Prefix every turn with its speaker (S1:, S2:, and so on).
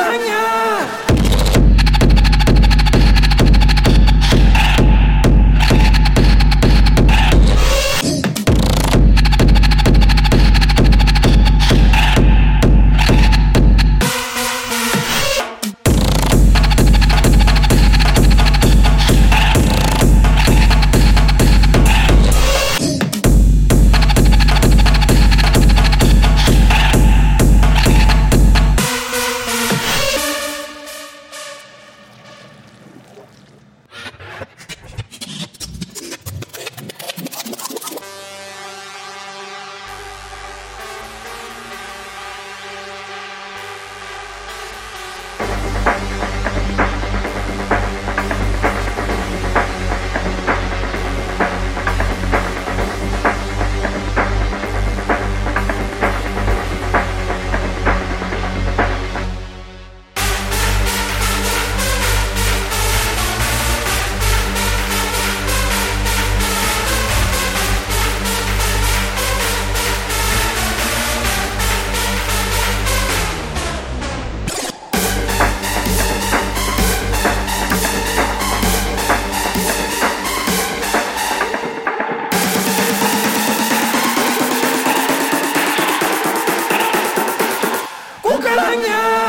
S1: España. 사랑해